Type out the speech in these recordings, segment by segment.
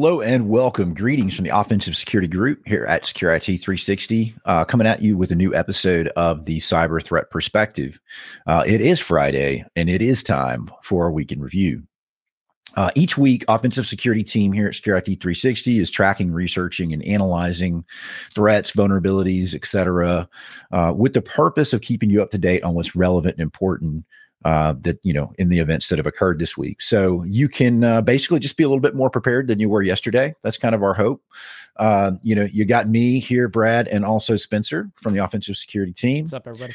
Hello and welcome. Greetings from the Offensive Security Group here at SecurIT360, uh, coming at you with a new episode of the Cyber Threat Perspective. Uh, it is Friday and it is time for our week in review. Uh, each week, offensive security team here at SecurIT360 is tracking, researching, and analyzing threats, vulnerabilities, etc., uh, with the purpose of keeping you up to date on what's relevant and important uh, that you know in the events that have occurred this week. So you can uh, basically just be a little bit more prepared than you were yesterday. That's kind of our hope. Uh, you know, you got me here, Brad, and also Spencer from the offensive security team. What's up, everybody?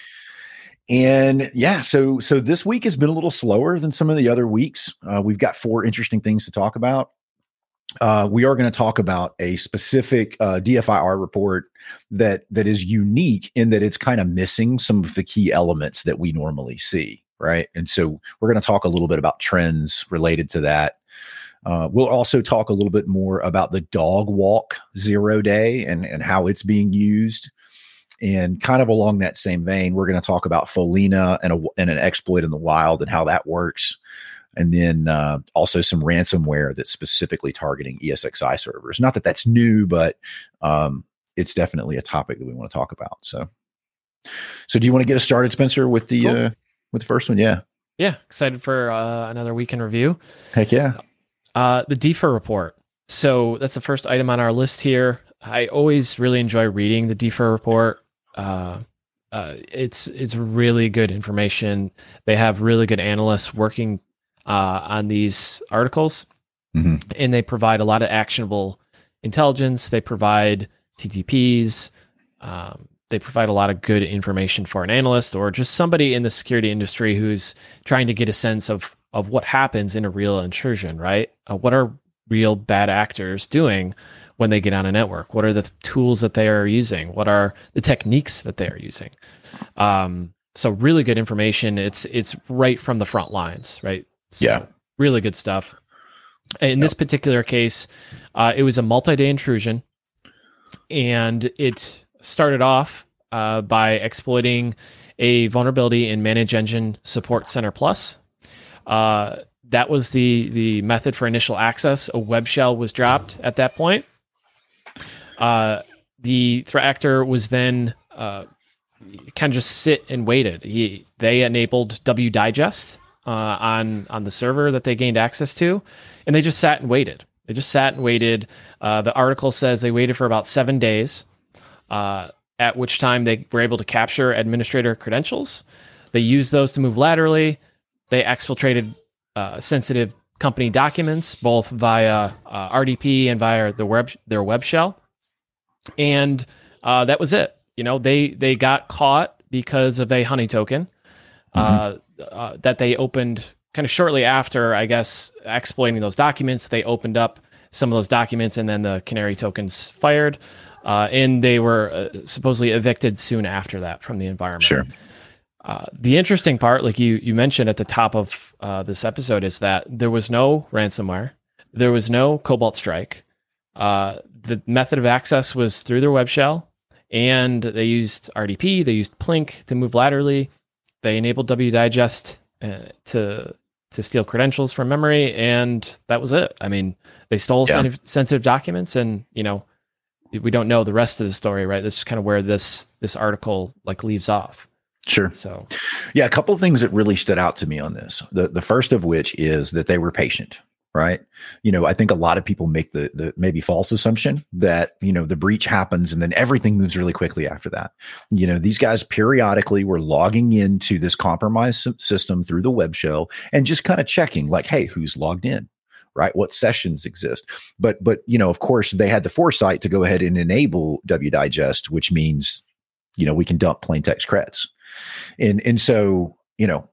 And yeah, so so this week has been a little slower than some of the other weeks. Uh, we've got four interesting things to talk about. Uh, we are going to talk about a specific uh, DFIR report that that is unique in that it's kind of missing some of the key elements that we normally see right? And so we're going to talk a little bit about trends related to that. Uh, we'll also talk a little bit more about the dog walk zero day and, and how it's being used. And kind of along that same vein, we're going to talk about Follina and, a, and an exploit in the wild and how that works. And then uh, also some ransomware that's specifically targeting ESXi servers. Not that that's new, but um, it's definitely a topic that we want to talk about. So, so do you want to get us started, Spencer, with the cool. uh, with the first one. Yeah. Yeah. Excited for uh, another weekend review. Heck yeah. Uh, the DFIR report. So that's the first item on our list here. I always really enjoy reading the DFIR report. Uh, uh, it's it's really good information. They have really good analysts working uh, on these articles, mm-hmm. and they provide a lot of actionable intelligence. They provide TTPs. Um, they provide a lot of good information for an analyst or just somebody in the security industry who's trying to get a sense of of what happens in a real intrusion, right? Uh, what are real bad actors doing when they get on a network? What are the tools that they are using? What are the techniques that they are using? Um, so really good information. It's it's right from the front lines, right? So yeah, really good stuff. In yep. this particular case, uh, it was a multi-day intrusion, and it started off uh, by exploiting a vulnerability in ManageEngine SupportCenter Plus. Uh, that was the the method for initial access. A web shell was dropped at that point. Uh, the threat actor was then uh, kind of just sit and waited. He they enabled WDigest uh, on on the server that they gained access to, and they just sat and waited. They just sat and waited. Uh, the article says they waited for about seven days uh, at which time they were able to capture administrator credentials. They used those to move laterally. They exfiltrated uh, sensitive company documents, both via uh, RDP and via the web their web shell, and uh, that was it. You know, they they got caught because of a honey token uh, mm-hmm. uh, that they opened kind of shortly after, I guess, exploiting those documents. They opened up some of those documents, and then the canary tokens fired. Uh, and they were uh, supposedly evicted soon after that from the environment. Sure. Uh, the interesting part, like you you mentioned at the top of uh, this episode, is that there was no ransomware, there was no Cobalt Strike. Uh, the method of access was through their web shell, and they used RDP, they used Plink to move laterally. They enabled WDigest uh, to to steal credentials from memory, and that was it. I mean, they stole yeah. sensitive documents, and you know we don't know the rest of the story, right? This is kind of where this this article like leaves off. Sure. So, yeah, a couple of things that really stood out to me on this. The the first of which is that they were patient, right? You know, I think a lot of people make the the maybe false assumption that, you know, the breach happens and then everything moves really quickly after that. You know, these guys periodically were logging into this compromised system through the web shell and just kind of checking like, hey, who's logged in? Right? What sessions exist? But but you know, of course, they had the foresight to go ahead and enable WDigest, which means you know we can dump plain text creds, and and so you know,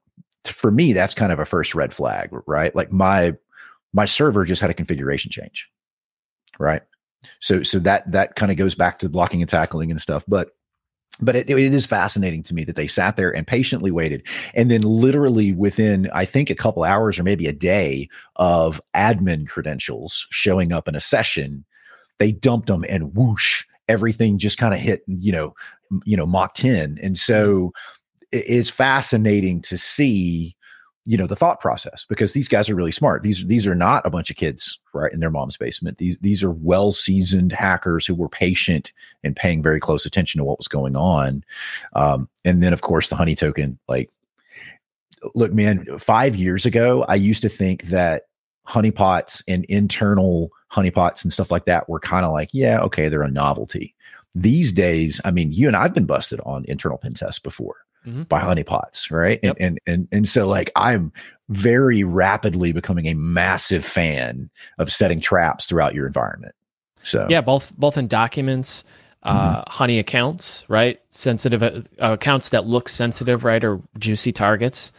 for me, that's kind of a first red flag, right? Like my my server just had a configuration change, right? So so that that kind of goes back to blocking and tackling and stuff, but but it, it is fascinating to me that they sat there and patiently waited and then literally within i think a couple hours or maybe a day of admin credentials showing up in a session they dumped them and whoosh everything just kind of hit you know you know mach 10 and so it's fascinating to see you know the thought process because these guys are really smart. These these are not a bunch of kids right in their mom's basement. These these are well seasoned hackers who were patient and paying very close attention to what was going on. Um, and then of course the honey token like look man 5 years ago i used to think that honeypots and internal honeypots and stuff like that were kind of like yeah okay they're a novelty. These days i mean you and i've been busted on internal pen tests before mm-hmm. by honeypots, right? Yep. And, and and and so like I'm very rapidly becoming a massive fan of setting traps throughout your environment. So yeah, both both in documents, uh, mm-hmm. honey accounts, right? Sensitive uh, accounts that look sensitive, right, or juicy targets.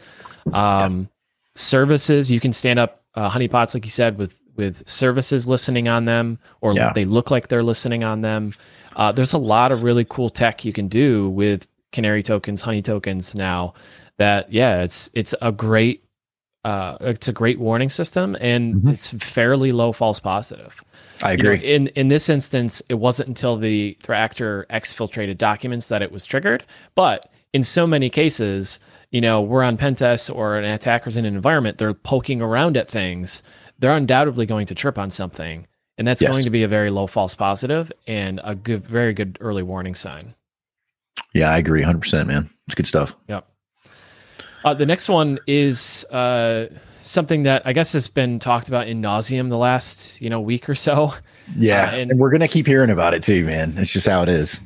Um, yeah. Services you can stand up uh, honeypots, like you said, with with services listening on them, or yeah. they look like they're listening on them. Uh, there's a lot of really cool tech you can do with canary tokens, honey tokens now that yeah, it's it's a great uh, it's a great warning system and mm-hmm. it's fairly low false positive. I agree. You know, in in this instance, it wasn't until the threat actor exfiltrated documents that it was triggered, but in so many cases, you know, we're on pen tests or an attacker's in an environment, they're poking around at things. They're undoubtedly going to trip on something, and that's yes. going to be a very low false positive and a good, very good early warning sign. Yeah, I agree 100%, man. It's good stuff. Yep. Uh, the next one is uh, something that I guess has been talked about in nauseum the last you know week or so. Yeah, uh, and, and, we're gonna keep hearing about it too, man. It's just how it is.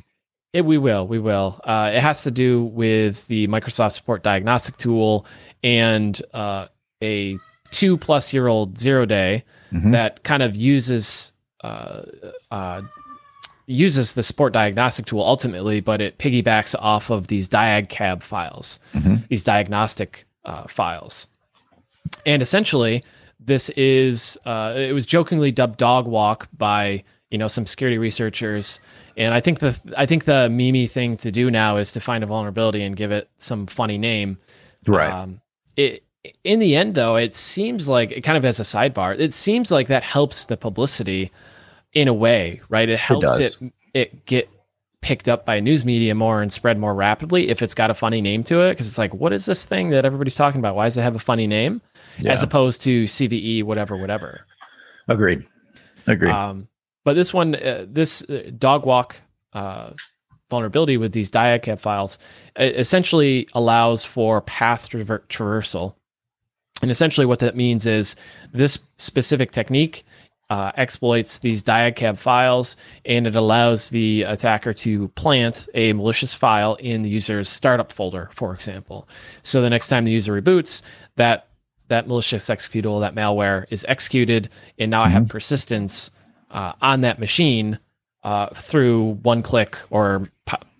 It, we will, we will. Uh, it has to do with the Microsoft Support Diagnostic Tool and uh, a two plus year old zero day mm-hmm. that kind of uses uh, uses the sport diagnostic tool ultimately, but it piggybacks off of these diagcab files, mm-hmm. these diagnostic uh, files. And essentially, this is uh, it was jokingly dubbed dog walk by you know some security researchers. And I think the I think the Mimi thing to do now is to find a vulnerability and give it some funny name. Right. Um, it in the end though, it seems like it kind of as a sidebar, it seems like that helps the publicity in a way, right? It helps it, it, it get picked up by news media more and spread more rapidly if it's got a funny name to it because it's like what is this thing that everybody's talking about? Why does it have a funny name? Yeah. as opposed to cve whatever whatever. Agreed. Agreed. Um, but this one uh, this uh, dog walk uh, vulnerability with these diagcab files essentially allows for path traver- traversal. And essentially what that means is this specific technique uh, exploits these diagcab files and it allows the attacker to plant a malicious file in the user's startup folder, for example. So the next time the user reboots, that that malicious executable, that malware is executed, and now mm-hmm. I have mm-hmm. persistence uh, on that machine uh, through one click or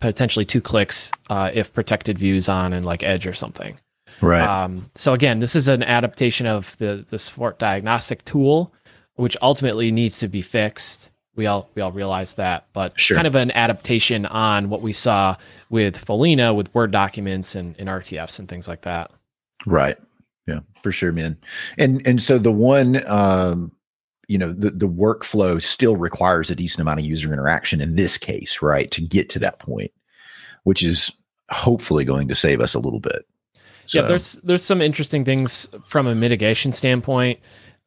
potentially two clicks uh, if protected views on and like Edge or something. Right. Um, so again, this is an adaptation of the the support diagnostic tool which ultimately needs to be fixed. We all we all realize that, but sure. kind of an adaptation on what we saw with Follina with Word documents and, and RTFs and things like that. Right. Yeah, for sure, man. And and so the one um you know the, the workflow still requires a decent amount of user interaction in this case right to get to that point which is hopefully going to save us a little bit so. yeah there's there's some interesting things from a mitigation standpoint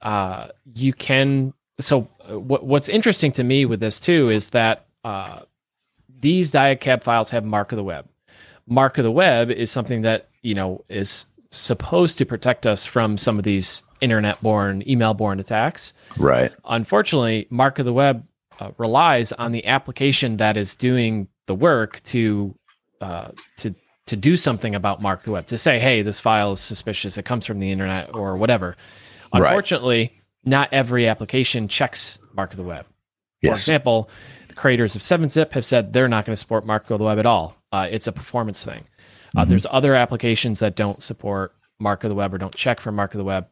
uh, you can. So uh, what, what's interesting to me with this too is that uh, these diagcab files have mark of the web. Mark of the web is something that you know is supposed to protect us from some of these internet-born, email-born attacks. Right. Unfortunately, mark of the web uh, relies on the application that is doing the work to uh, to to do something about mark the web to say, hey, this file is suspicious. It comes from the internet or whatever. Unfortunately, right. not every application checks Mark of the Web. Yes. For example, the creators of 7-Zip have said they're not going to support Mark of the Web at all. Uh, it's a performance thing. Uh, mm-hmm. There's other applications that don't support Mark of the Web or don't check for Mark of the Web.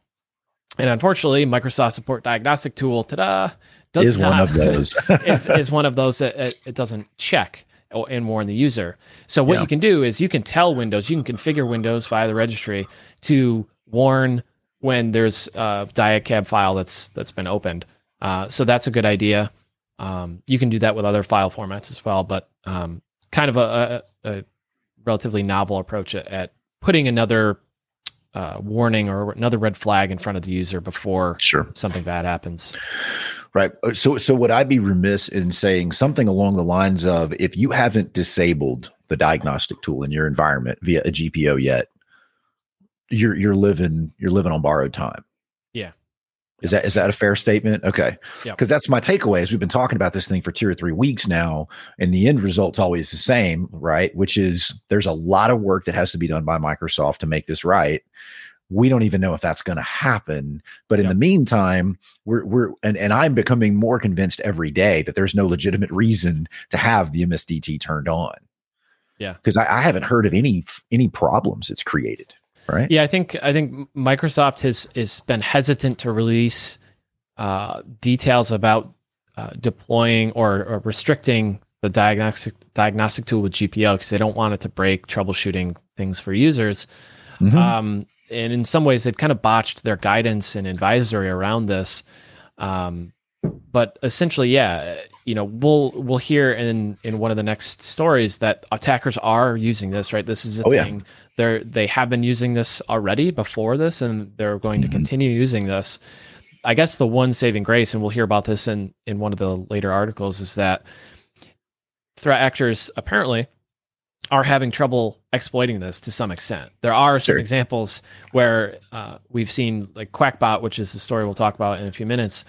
And unfortunately, Microsoft Support Diagnostic Tool, ta-da, does is not, one of those. is, is one of those that it, it doesn't check and warn the user. So what yeah. you can do is you can tell Windows, you can configure Windows via the registry to warn when there's a diagcab file that's that's been opened. Uh, so that's a good idea. Um, you can do that with other file formats as well, but um, kind of a, a, a, relatively novel approach at, at putting another uh, warning or another red flag in front of the user before sure. something bad happens. Right. Uh, so, so would I be remiss in saying something along the lines of if you haven't disabled the diagnostic tool in your environment via a GPO yet, you're you're living you're living on borrowed time. Yeah. Is that is that a fair statement? Okay. Yeah. Because that's my takeaway. Is we've been talking about this thing for two or three weeks now, and the end result's always the same, right? Which is there's a lot of work that has to be done by Microsoft to make this right we don't even know if that's going to happen but in yep. the meantime we're we're and, and i'm becoming more convinced every day that there's no legitimate reason to have the msdt turned on yeah because I, I, haven't heard of any any problems it's created right yeah i think i think microsoft has has been hesitant to release uh, details about uh, deploying or, or restricting the diagnostic diagnostic tool with gpo because they don't want it to break troubleshooting things for users mm-hmm. um, and in some ways they've kind of botched their guidance and advisory around this. Um, but essentially, yeah, you know, we'll we'll hear in in one of the next stories that attackers are using this. Right, this is a oh, thing. Yeah. They're they have been using this already before this, and they're going mm-hmm. to continue using this. I guess the one saving grace, and we'll hear about this in in one of the later articles, is that threat actors apparently are having trouble exploiting this to some extent. There are some sure. examples where uh, we've seen like Qakbot, which is the story we'll talk about in a few minutes,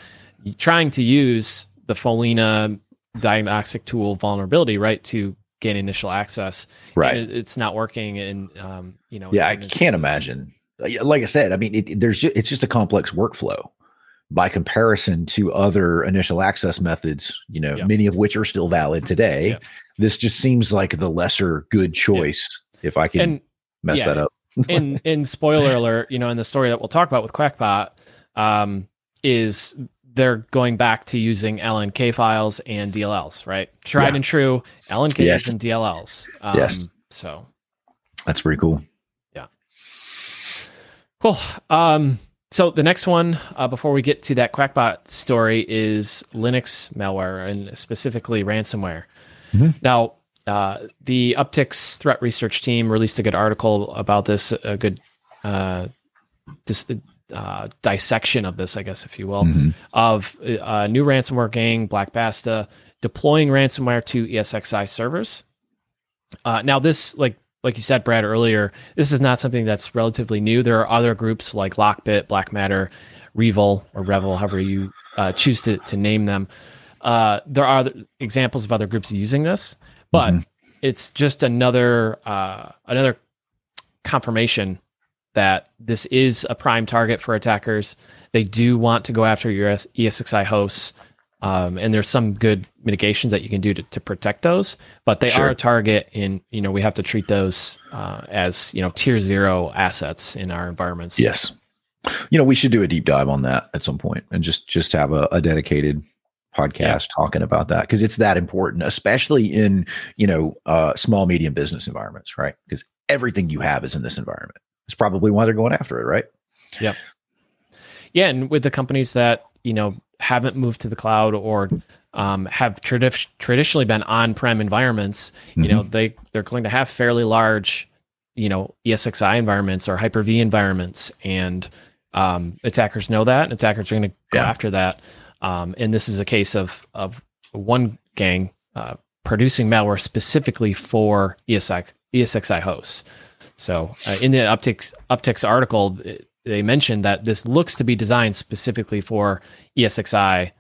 trying to use the Follina diagnostic tool vulnerability, right, to gain initial access. Right, it, it's not working, and um, you know, yeah, I can't imagine. Like I said, I mean, it, there's just, it's just a complex workflow by comparison to other initial access methods, you know, many of which are still valid today. This just seems like the lesser good choice if I can and, mess that up. in in spoiler alert, you know, in the story that we'll talk about with Qakbot, um, is they're going back to using LNK files and DLLs, right? Tried yeah. and true LNKs yes. and DLLs. Um, yes. So that's pretty cool. Yeah. Cool. Um, so the next one, uh, before we get to that Qakbot story, is Linux malware and specifically ransomware. Mm-hmm. Now, uh, the Uptycs threat research team released a good article about this, a good uh, dis- uh, dissection of this, I guess, if you will, mm-hmm. of a uh, new ransomware gang, Black Basta, deploying ransomware to ESXi servers. Uh, now, this, like like you said, Brad, earlier, this is not something that's relatively new. There are other groups like Lockbit, Black Matter, Revil, or Revel, however you uh, choose to, to name them. Uh, there are examples of other groups using this, but mm-hmm. it's just another uh, another confirmation that this is a prime target for attackers. They do want to go after your ESXi hosts. Um, and there's some good mitigations that you can do to, to protect those, but they sure. are a target in, you know, we have to treat those uh, as, you know, tier zero assets in our environments. Yes. You know, we should do a deep dive on that at some point and just, just have a, a dedicated podcast yeah. talking about that because it's that important, especially in, you know, uh, small, medium business environments, right? Because everything you have is in this environment. It's probably why they're going after it, right? Yeah. Yeah. And with the companies that, you know, haven't moved to the cloud or um, have tradi- traditionally been on-prem environments, mm-hmm. you know, mm-hmm. they they're going to have fairly large, you know, ESXi environments or Hyper-V environments, and um, attackers know that, and attackers are going to go yeah. after that. Um, and this is a case of of one gang uh, producing malware specifically for ESX, ESXi hosts. So uh, in the Uptycs Uptycs article, they mentioned that this looks to be designed specifically for ESXi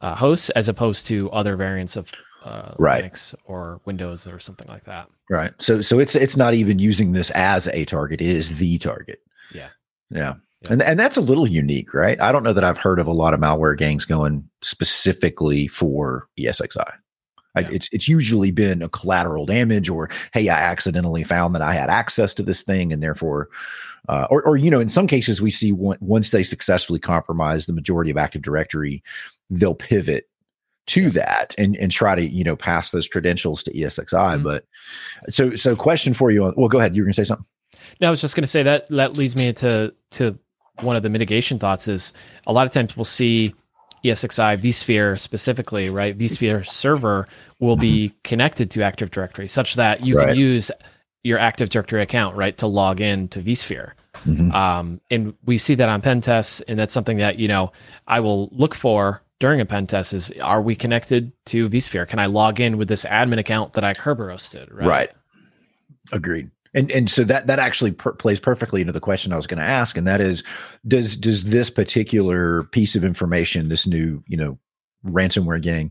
uh, hosts as opposed to other variants of uh, right. Linux or Windows or something like that. Right. So so it's it's not even using this as a target; it is the target. Yeah. Yeah. yeah. And and that's a little unique, right? I don't know that I've heard of a lot of malware gangs going specifically for ESXi. I, it's it's usually been a collateral damage or hey, I accidentally found that I had access to this thing and therefore uh, or, or, you know, in some cases, we see one, once they successfully compromise the majority of Active Directory, they'll pivot to yeah. that and and try to you know pass those credentials to ESXi. Mm-hmm. But so so question for you on well, go ahead. You were going to say something. No, I was just going to say that that leads me to to one of the mitigation thoughts is a lot of times we'll see ESXi vSphere specifically, right? vSphere server will be connected to Active Directory such that you right. can use your Active Directory account, right, to log in to vSphere. Mm-hmm. Um, and we see that on pen tests, and that's something that you know I will look for during a pen test is are we connected to vSphere? Can I log in with this admin account that I Kerberoasted? Right. right. Agreed. And and so that that actually per- plays perfectly into the question I was going to ask, and that is, does does this particular piece of information, this new you know ransomware gang,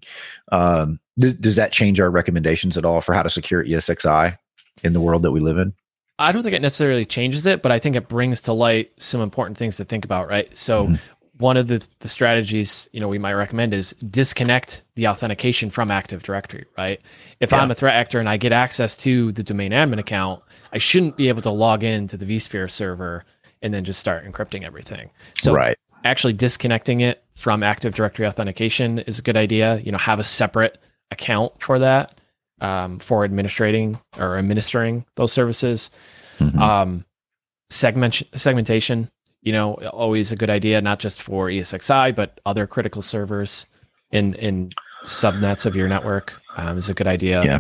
um, does, does that change our recommendations at all for how to secure ESXi in the world that we live in? I don't think it necessarily changes it, but I think it brings to light some important things to think about, right? So mm-hmm. one of the, the strategies, you know, we might recommend is disconnect the authentication from Active Directory, right? If yeah. I'm a threat actor and I get access to the domain admin account, I shouldn't be able to log in to the vSphere server and then just start encrypting everything. So right. actually disconnecting it from Active Directory authentication is a good idea. You know, have a separate account for that um, for administrating or administering those services. Mm-hmm. Um, segment segmentation, you know, always a good idea, not just for ESXi, but other critical servers in in subnets of your network um, is a good idea. Yeah,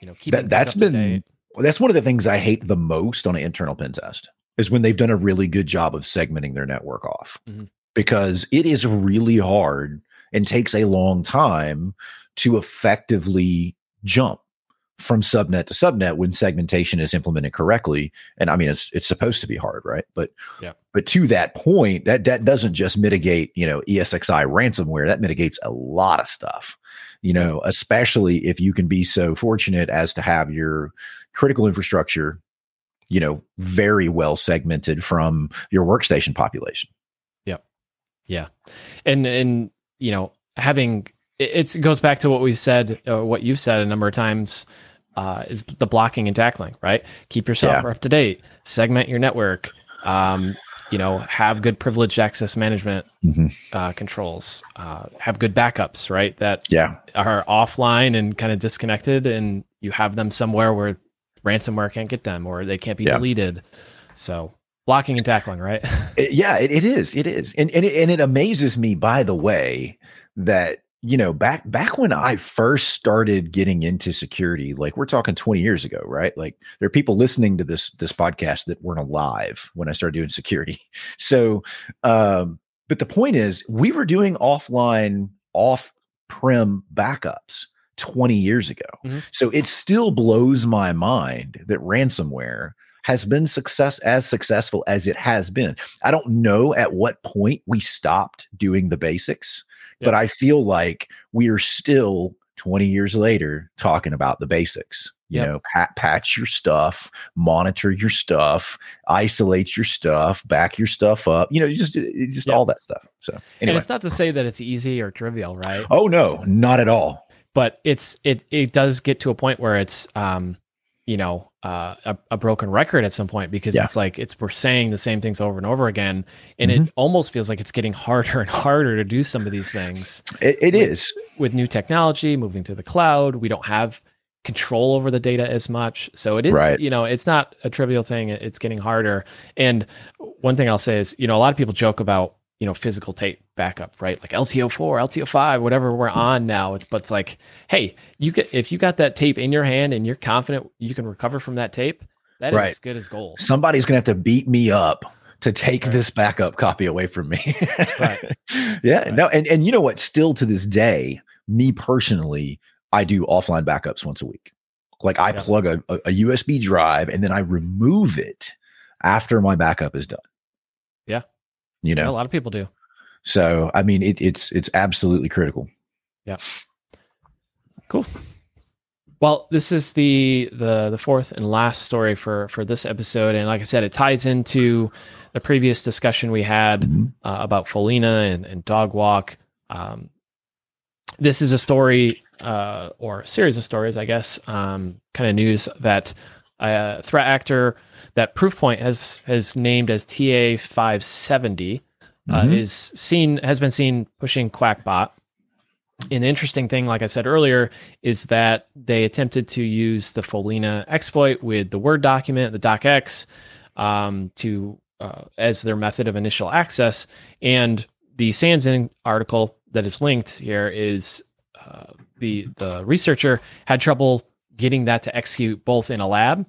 you know, that, that's been that's one of the things I hate the most on an internal pen test is when they've done a really good job of segmenting their network off mm-hmm. because it is really hard and takes a long time to effectively jump from subnet to subnet when segmentation is implemented correctly. And i mean it's it's supposed to be hard right? But yeah. but to that point that that doesn't just mitigate you know esxi ransomware. That mitigates a lot of stuff you know especially if you can be so fortunate as to have your critical infrastructure you know very well segmented from your workstation population yep yeah and and you know having it, it goes back to what we said, uh, what you've said a number of times. Uh, is the blocking and tackling, right? Keep yourself yeah. up to date, segment your network, um, you know, have good privileged access management mm-hmm. uh, controls, uh, have good backups, right? That yeah. are offline and kind of disconnected, and you have them somewhere where ransomware can't get them or they can't be yeah. deleted. So blocking and tackling, right? it, yeah, it, it is. It is, and and it, and it amazes me, by the way, that you know back back when i first started getting into security like we're talking 20 years ago right like there are people listening to this this podcast that weren't alive when i started doing security so um but the point is we were doing offline off prem backups 20 years ago mm-hmm. so it still blows my mind that ransomware has been success as successful as it has been i don't know at what point we stopped doing the basics but I feel like we are still 20 years later talking about the basics. You yep. know, pat, patch your stuff, monitor your stuff, isolate your stuff, back your stuff up. You know, just just yep. all that stuff. So, anyway. and it's not to say that it's easy or trivial, right? Oh no, not at all. But it's it it does get to a point where it's um you know uh, a, a, broken record at some point because yeah. it's like it's we're saying the same things over and over again and mm-hmm. it almost feels like it's getting harder and harder to do some of these things it, it with, is with new technology moving to the cloud we don't have control over the data as much so it is right. you know it's not a trivial thing it's getting harder and one thing i'll say is you know a lot of people joke about you know physical tape backup right? Like lto4 lto5 whatever we're hmm. on now. It's but it's like hey you get if you got that tape in your hand and you're confident you can recover from that tape that right. is good as gold. Somebody's gonna have to beat me up to take right. this backup copy away from me. Right. Yeah right. no and, and you know what? Still to this day me personally i do offline backups once a week. Like i plug a, a usb drive and then i remove it after my backup is done. Yeah. You know, yeah, a lot of people do. So, I mean, it, it's it's absolutely critical. Yeah. Cool. Well, this is the the the fourth and last story for for this episode, and like I said, it ties into the previous discussion we had mm-hmm. uh, about Follina and, and Dog Walk. Um, this is a story uh, or a series of stories, I guess, um, kind of news that a threat actor that Proofpoint has has named as TA five seventy uh, mm-hmm. is seen has been seen pushing Qakbot. And the interesting thing, like I said earlier, is that they attempted to use the Follina exploit with the Word document, the docx, um, to uh, as their method of initial access. And the SansIn article that is linked here is uh, the the researcher had trouble getting that to execute both in a lab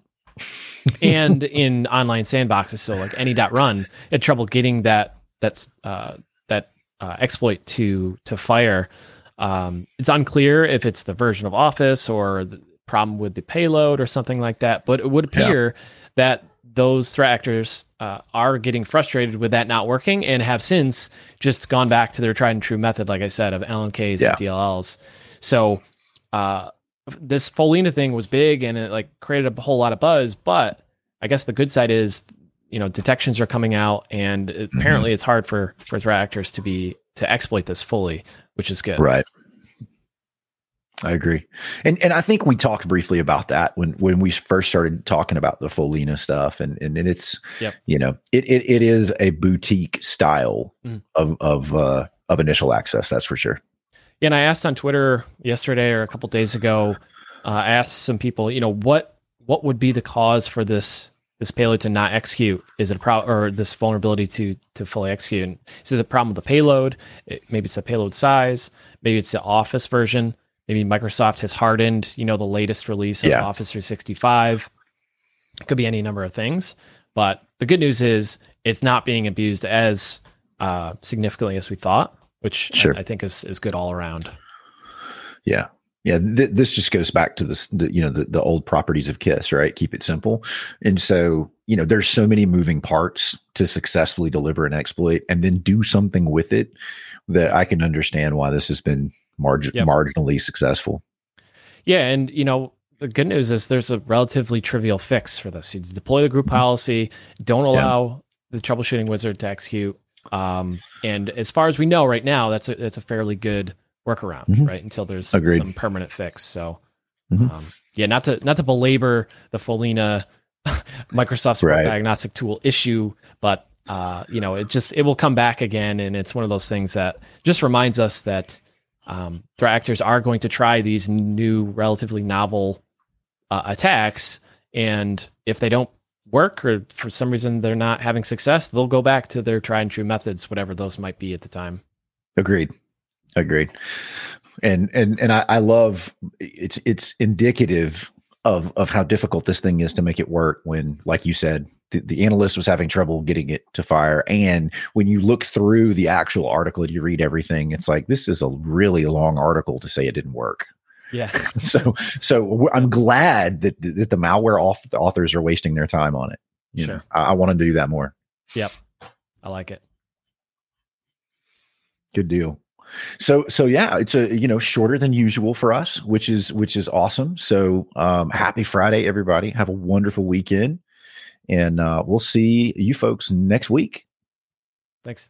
and in online sandboxes. So like any dot run, had trouble getting that that's uh, that uh, exploit to to fire. Um, it's unclear if it's the version of Office or the problem with the payload or something like that. But it would appear yeah. that those threat actors uh, are getting frustrated with that not working and have since just gone back to their tried and true method, like I said, of LNKs yeah. and DLLs. So uh, this Follina thing was big and it like created a whole lot of buzz. But I guess the good side is, you know, detections are coming out, and mm-hmm. apparently it's hard for for threat actors to be to exploit this fully, which is good. Right. I agree, and and I think we talked briefly about that when when we first started talking about the Follina stuff, and and, and it's yep. you know it, it it is a boutique style mm. of of uh, of initial access, that's for sure. Yeah, and I asked on Twitter yesterday or a couple days ago. Uh, I asked some people, you know, what what would be the cause for this this payload to not execute? Is it a problem or this vulnerability to to fully execute? Is it the problem with the payload? It, maybe it's the payload size. Maybe it's the Office version. Maybe Microsoft has hardened, you know, the latest release of yeah. Office 365. It could be any number of things. But the good news is it's not being abused as uh, significantly as we thought, which sure. I, I, think is is good all around. Yeah. Yeah, th- this just goes back to this, the, you know, the, the old properties of KISS, right? Keep it simple. And so, you know, there's so many moving parts to successfully deliver an exploit and then do something with it that I can understand why this has been margin yep. marginally successful. Yeah, and you know the good news is there's a relatively trivial fix for this. You deploy the group mm-hmm. policy, don't allow yeah. the troubleshooting wizard to execute. Um, and as far as we know right now, that's a that's a fairly good workaround, mm-hmm. right? Until there's Agreed. some permanent fix. So, mm-hmm. um, yeah, not to not to belabor the Follina Microsoft's right. diagnostic tool issue, but uh, you know, it just it will come back again, and it's one of those things that just reminds us that um, threat actors are going to try these new, relatively novel uh, attacks, and if they don't work or for some reason they're not having success, they'll go back to their tried and true methods, whatever those might be at the time. Agreed. Agreed. And and and I, I love it's it's indicative of of how difficult this thing is to make it work when, like you said, the, the analyst was having trouble getting it to fire. And when you look through the actual article, you read everything. It's like this is a really long article to say it didn't work. Yeah. so so I'm glad that that the malware authors are wasting their time on it. You sure. know, I, I want to do that more. Yep. I like it. Good deal. So so yeah, it's a you know shorter than usual for us, which is which is awesome. So um happy Friday, everybody. Have a wonderful weekend. And uh, we'll see you folks next week. Thanks.